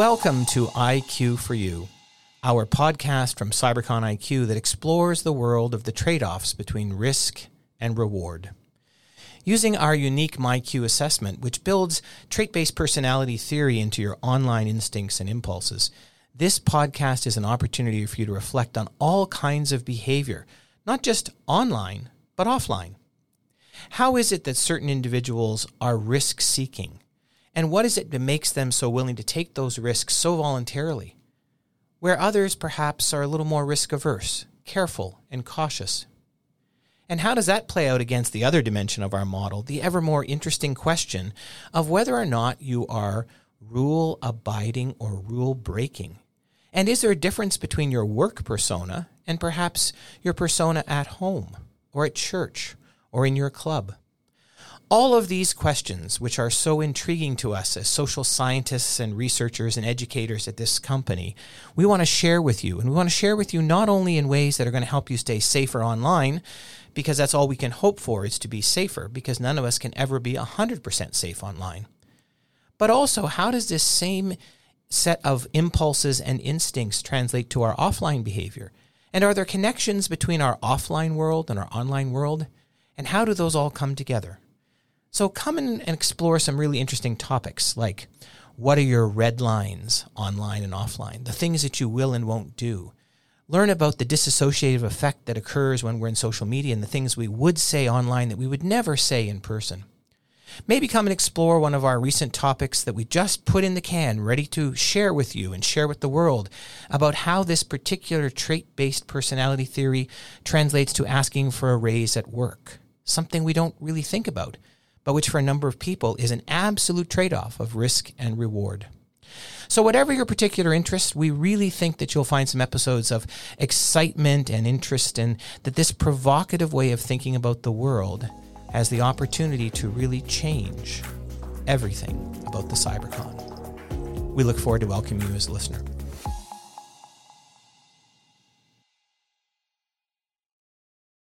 Welcome to IQ for You, our podcast from CyberCon IQ that explores the world of the trade offs between risk and reward. Using our unique MyQ assessment, which builds trait based personality theory into your online instincts and impulses, this podcast is an opportunity for you to reflect on all kinds of behavior, not just online, but offline. How is it that certain individuals are risk seeking? And what is it that makes them so willing to take those risks so voluntarily? Where others perhaps are a little more risk averse, careful, and cautious. And how does that play out against the other dimension of our model, the ever more interesting question of whether or not you are rule abiding or rule breaking? And is there a difference between your work persona and perhaps your persona at home or at church or in your club? All of these questions, which are so intriguing to us as social scientists and researchers and educators at this company, we want to share with you. And we want to share with you not only in ways that are going to help you stay safer online, because that's all we can hope for is to be safer, because none of us can ever be 100% safe online. But also, how does this same set of impulses and instincts translate to our offline behavior? And are there connections between our offline world and our online world? And how do those all come together? So come in and explore some really interesting topics like what are your red lines online and offline, the things that you will and won't do. Learn about the dissociative effect that occurs when we're in social media and the things we would say online that we would never say in person. Maybe come and explore one of our recent topics that we just put in the can, ready to share with you and share with the world about how this particular trait based personality theory translates to asking for a raise at work, something we don't really think about but which for a number of people is an absolute trade off of risk and reward. So, whatever your particular interest, we really think that you'll find some episodes of excitement and interest, and that this provocative way of thinking about the world has the opportunity to really change everything about the CyberCon. We look forward to welcoming you as a listener.